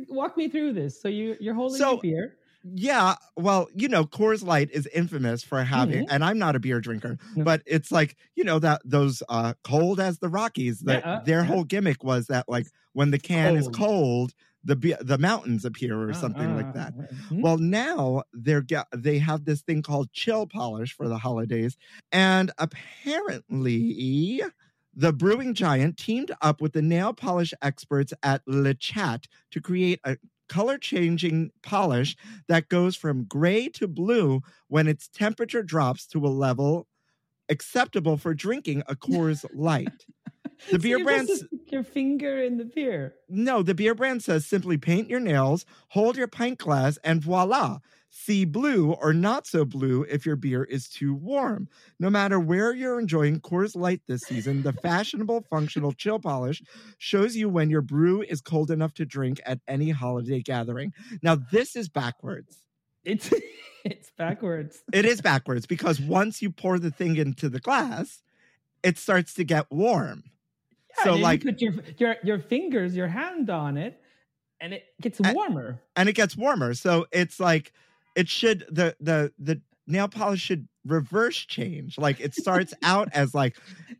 B: walk me through this so you you're holding
A: So-
B: a beer
A: Yeah, well, you know, Coors Light is infamous for having, and I'm not a beer drinker,
B: Mm-hmm. No.
A: but it's like you know that those uh cold as the Rockies. That
B: Yeah, uh,
A: their whole gimmick was that like when the can is
B: Cold.
A: The the mountains appear or
B: Uh,
A: something
B: uh,
A: like that.
B: uh, hmm?
A: Well, now they're they have this thing called chill polish for the holidays, and apparently. The brewing giant teamed up with the nail polish experts at Le Chat to create a color changing polish that goes from gray to blue when its temperature drops to a level acceptable for drinking a Coors Light. The
B: So
A: beer brand
B: stick your finger in the beer
A: no, the beer brand says simply paint your nails, hold your pint glass, and voila. See blue or not so blue if your beer is too warm. No matter where you're enjoying Coors Light this season, the fashionable functional chill polish shows you when your brew is cold enough to drink at any holiday gathering. Now, this is backwards.
B: it's it's backwards
A: It is backwards because once you pour the thing into the glass, it starts to get warm. So,
B: and then
A: like,
B: put your your your fingers your hand on it and it gets warmer
A: and it gets warmer. So it's like it should the the the nail polish should reverse change. Like it starts out as like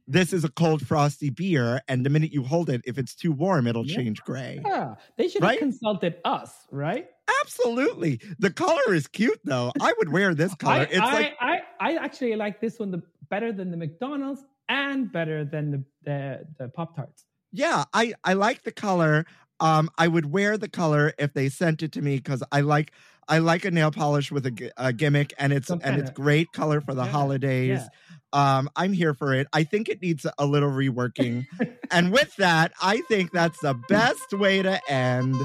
A: this is a cold frosty beer, and the minute you hold it, if it's too warm, it'll
B: Yeah.
A: change gray.
B: Yeah, they should
A: Right?
B: have consulted us, right?
A: Absolutely. The color is cute though. I would wear this color.
B: I,
A: it's
B: I,
A: like
B: I, I actually like this one the, better than the McDonald's and better than the the, the Pop Tarts.
A: yeah, I I like the color. Um, I would wear the color if they sent it to me because I like I like a nail polish with a, a gimmick, and it's
B: Some
A: and it's great color for the
B: Yeah,
A: holidays.
B: yeah.
A: Um, I'm here for it. I think it needs a little reworking. and with that, I think that's the best way to end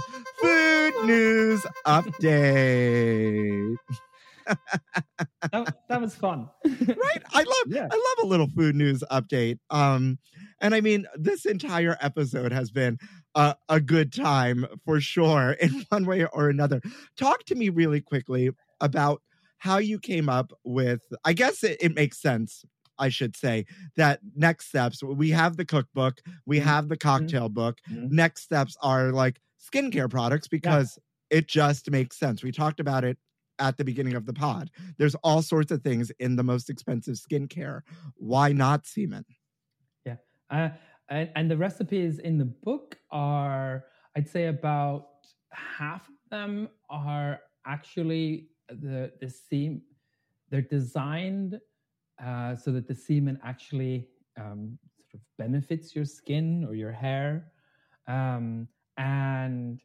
A: food news update.
B: That, that was fun.
A: right? I love
B: Yeah.
A: I love a little food news update. Um and I mean this entire episode has been a, a good time for sure in one way or another. Talk to me really quickly about how you came up with I guess it, it makes sense. I should say that next steps we have the cookbook, we
B: Mhm.
A: have the cocktail book.
B: Mhm.
A: Next steps are like skincare products because it just makes sense. We talked about it at the beginning of the pod. There's all sorts of things in the most expensive skincare. Why not semen?
B: Uh, and, and the recipes in the book are, I'd say, about half of them are actually the the seam. They're designed uh, so that the semen actually um, sort of benefits your skin or your hair, um, and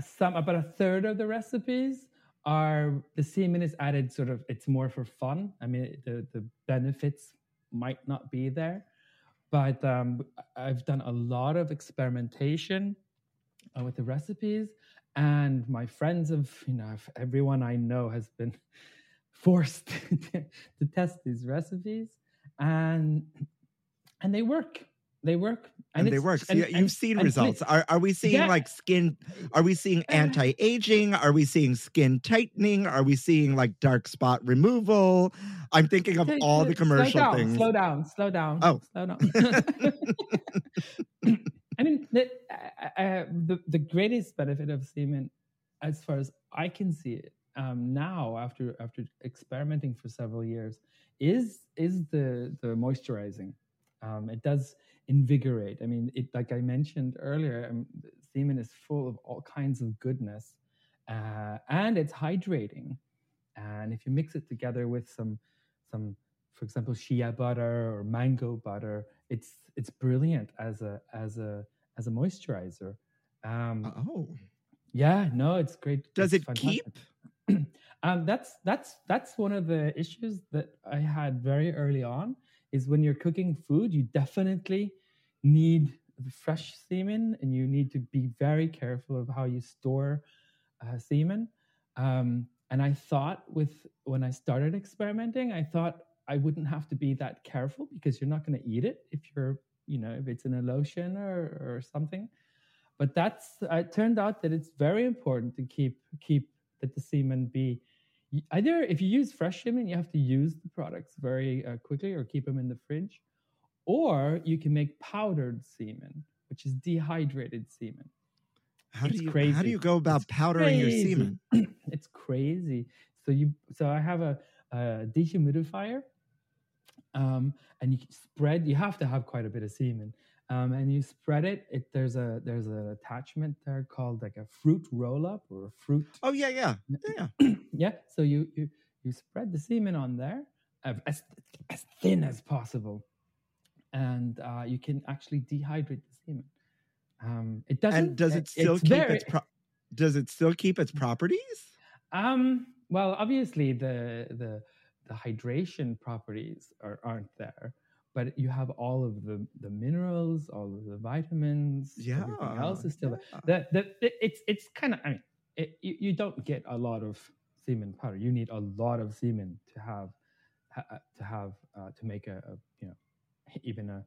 B: some about a third of the recipes are the semen is added sort of it's more for fun. I mean, the the benefits might not be there but um, I've done a lot of experimentation uh, with the recipes, and my friends have, you know, everyone I know has been forced to test these recipes, and and they work. They work,
A: And, they work. So
B: and-
A: you- you've
B: and-
A: seen
B: and
A: results. Are, are we seeing
B: Yeah.
A: like skin? Are we seeing
B: Uh,
A: anti-aging? Are we seeing skin tightening? Are we seeing like dark spot removal? I'm thinking of all the
B: slow
A: commercial
B: down,
A: things.
B: Slow down, slow down.
A: Oh.
B: slow down. I mean, the, uh, uh, the the greatest benefit of semen, as far as I can see it um, now, after after experimenting for several years, is is the the moisturizing. Um, it does invigorate. I mean, it like I mentioned earlier, um, semen is full of all kinds of goodness, uh, and it's hydrating. And if you mix it together with some some for example shea butter or mango butter it's it's brilliant as a as a as a moisturizer um
A: oh,
B: yeah no it's great
A: does
B: it's
A: it keep?
B: um that's that's that's one of the issues that i had very early on is when you're cooking food you definitely need fresh semen and you need to be very careful of how you store uh, semen. Um, and i thought with when i started experimenting i thought i wouldn't have to be that careful because you're not going to eat it if you're you know if it's in a lotion or or something. But that's it turned out that it's very important to keep keep that the semen be either if you use fresh semen you have to use the products very uh, quickly or keep them in the fridge or you can make powdered semen which is dehydrated semen
A: How do
B: It's
A: you how do you go about
B: It's
A: powdering your semen?
B: it's crazy. So you, so I have a, a dehumidifier, um, and you spread. You have to have quite a bit of semen, um, and you spread it. It there's a there's an attachment there called like a fruit roll up or a fruit.
A: Oh yeah, yeah, yeah.
B: yeah. So you you you spread the semen on there uh, as as thin as possible, and uh, you can actually dehydrate the semen. Um, it doesn't.
A: And does it still keep its pro- does it still keep its properties?
B: Um, well, obviously the the the hydration properties are, aren't there, but you have all of the the minerals, all of the vitamins, Yeah, everything else is still
A: yeah.
B: there. The, the, it's it's kind of I mean, it, you, you don't get a lot of semen powder. You need a lot of semen to have ha, uh, to have uh, to make a, a you know even a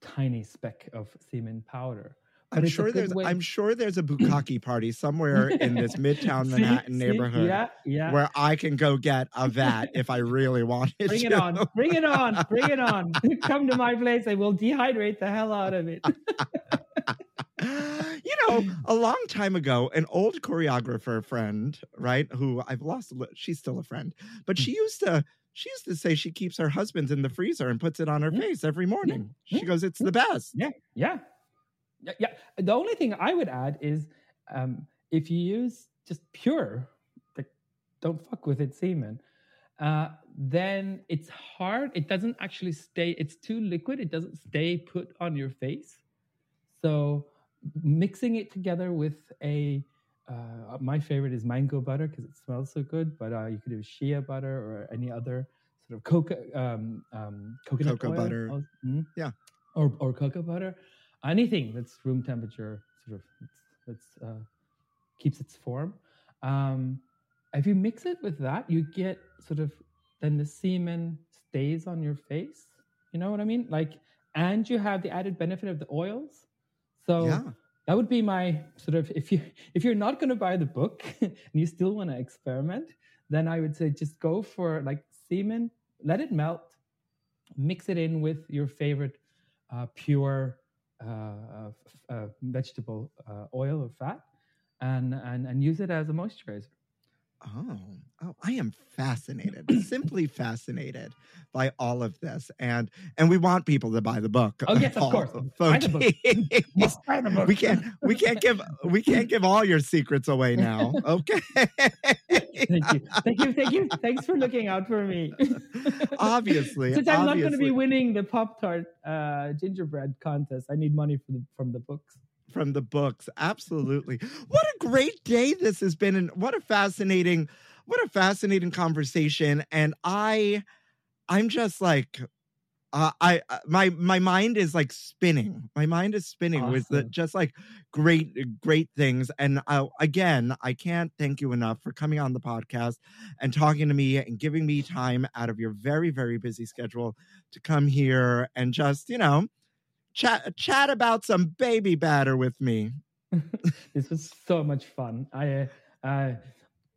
B: tiny speck of semen powder. But
A: I'm
B: a
A: sure there's
B: way-
A: I'm sure there's a bukkake party somewhere in this midtown Manhattan
B: See?
A: neighborhood
B: Yeah, yeah.
A: where I can go get a vat if I really wanted
B: Bring
A: to.
B: it on. Bring it on. Bring it on. Come to my place. I will dehydrate the hell out of it.
A: you know, a long time ago, an old choreographer friend, right, who I've lost, she's still a friend, but she mm. used to. She used to say she keeps her husband's in the freezer and puts it on her face every morning. She goes, "It's the best."
B: Yeah, yeah, yeah, yeah. The only thing I would add is um, if you use just pure, like don't fuck with it semen, uh, then it's hard. It doesn't actually stay. It's too liquid. It doesn't stay put on your face. So mixing it together with a uh, my favorite is mango butter because it smells so good. But uh, you could do shea butter or any other sort of coca um, um, coconut
A: Cocoa butter.
B: mhm.
A: Yeah.
B: or or cocoa butter, anything that's room temperature sort of it's, it's uh, keeps its form. Um, if you mix it with that, you get sort of then the semen stays on your face. You know what I mean? Like, and you have the added benefit of the oils. So
A: Yeah.
B: that would be my sort of if you if you're not going to buy the book and you still want to experiment, then I would say just go for like semen, let it melt, mix it in with your favorite uh, pure uh, uh, uh, vegetable uh, oil or fat, and, and and use it as a moisturizer.
A: Oh, oh, I am fascinated, simply fascinated by all of this, and and we want people to buy the book.
B: Oh, yes, of course. Buy the book.
A: Foti.
B: Must buy the book.
A: we can't we can't give we can't give all your secrets away now. Okay.
B: thank you, thank you, thank you. Thanks for looking out for me.
A: Obviously,
B: Since I'm not going to be winning the Pop Tart uh, gingerbread contest, I need money for the, from the books.
A: From the books. Absolutely. What a great day this has been and what a fascinating what a fascinating conversation and I I'm just like uh, I uh, my my mind is like spinning. My mind is spinning with the just like great great things. And I, again, I can't thank you enough for coming on the podcast and talking to me and giving me time out of your very very busy schedule to come here and just you know chat chat about some baby batter with me.
B: this was so much fun. I, uh, uh,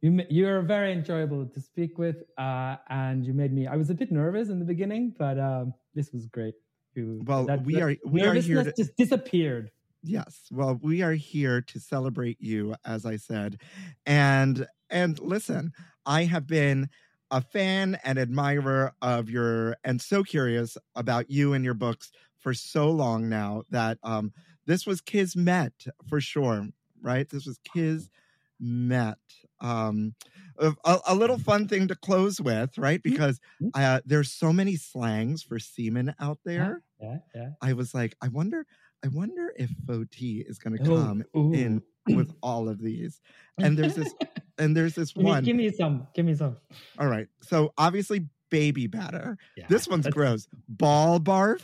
B: you, you're very enjoyable to speak with, uh, and you made me. I was a bit nervous in the beginning, but um, this was great. You,
A: Well, we are- we are here to-
B: just disappeared.
A: Yes. Well, we are here to celebrate you, as I said. And and listen, I have been a fan and admirer of your and so curious about you and your books for so long now that um this was Kismet for sure, right? This was Kismet. Um a, a- little fun thing to close with, right? Because uh, there's so many slangs for semen out there.
B: Yeah, yeah.
A: I was like, I wonder, I wonder if Foti is going to
B: Oh,
A: come
B: ooh.
A: in with all of these. And there's this, and there's this
B: Give me,
A: one.
B: give me some. Give me some.
A: All right. So obviously, baby batter.
B: Yeah,
A: This one's gross. Ball barf.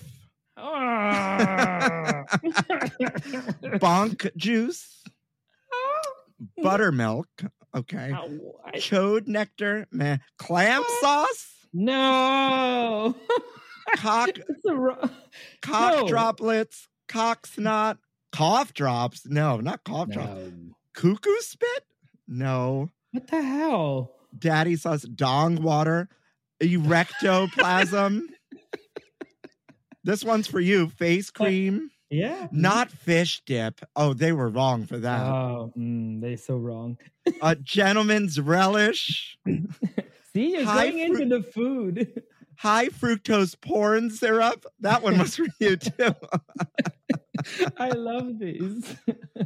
A: Bonk juice, buttermilk. Okay.
B: I-
A: Chode nectar, meh. Clam sauce,
B: no.
A: cock,
B: ro-
A: cock
B: No.
A: droplets, cock snot, cough drops. No, not cough drops. Cuckoo spit. No.
B: What the hell?
A: daddy sauce, dong water, erectoplasm. This one's for you. Face cream,
B: Yeah.
A: not fish dip. Oh, they were wrong for that.
B: Oh, mm, they're so wrong.
A: A gentleman's relish,
B: See, you're
A: High
B: going into the food.
A: high fructose corn syrup. That one was for you too.
B: I love these.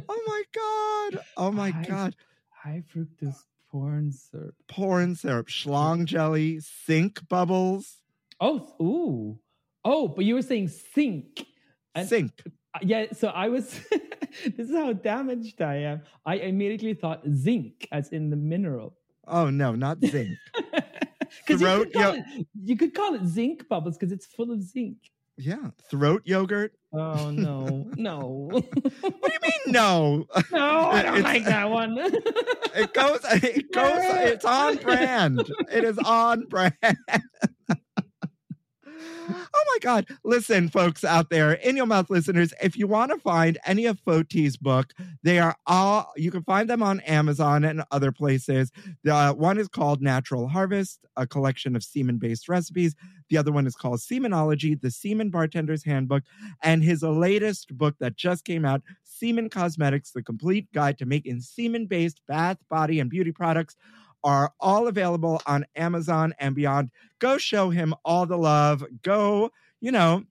A: oh my god. Oh my
B: High-
A: god.
B: High fructose corn syrup.
A: Corn syrup, schlong jelly, sink bubbles,
B: Oh, ooh. Oh, but you were saying sink. And-
A: sink.
B: Uh, Yeah, so I was. this is how damaged I am. I immediately thought zinc, as in the mineral.
A: Oh no, not zinc.
B: 'Cause you, could
A: yo-
B: it, you could call it zinc bubbles because it's full of zinc.
A: Yeah, throat yogurt.
B: Oh no, no,
A: What do you mean no?
B: no! I don't
A: It's-
B: like that one.
A: It goes, it goes, it's on brand. It is on brand. Oh my God. Listen, folks out there, in your mouth listeners, if you want to find any of Foti's book, they are all, you can find them on Amazon and other places. The uh, one is called Natural Harvest, a collection of semen based recipes. The other one is called Semenology, the Semen Bartender's Handbook. And his latest book that just came out, Semen Cosmetics, the complete guide to making semen based bath, body, and beauty products are all available on Amazon and beyond. Go show him all the love. Go, you know,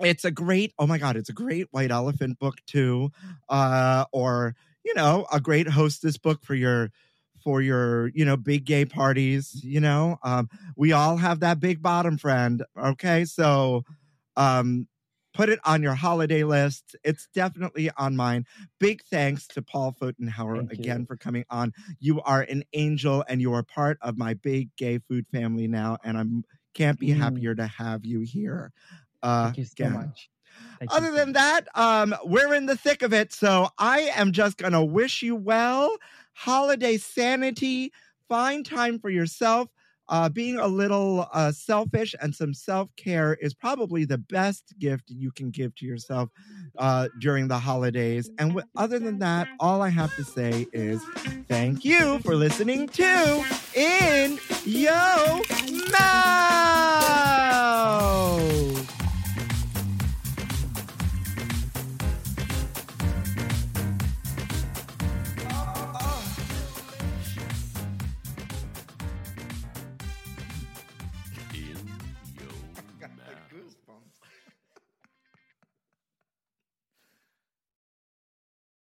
A: it's a great, oh my God, it's a great white elephant book too. Uh, or, you know, a great hostess book for your for your, you know, big gay parties, you know. Um, we all have that big bottom friend. Okay. So um put it on your holiday list. It's definitely on mine. Big thanks to Paul
B: Photenhauer
A: again for coming on. You are an angel and you are part of my big gay food family now. And I'm can't be
B: Mm.
A: happier to have you here. Uh,
B: Thank you so
A: again.
B: much. Thank
A: Other than that, um, we're in the thick of it. So I am just gonna wish you well, holiday sanity, find time for yourself. Uh, being a little uh, selfish and some self care is probably the best gift you can give to yourself uh, during the holidays. And w- other than that, all I have to say is thank you for listening to In Yo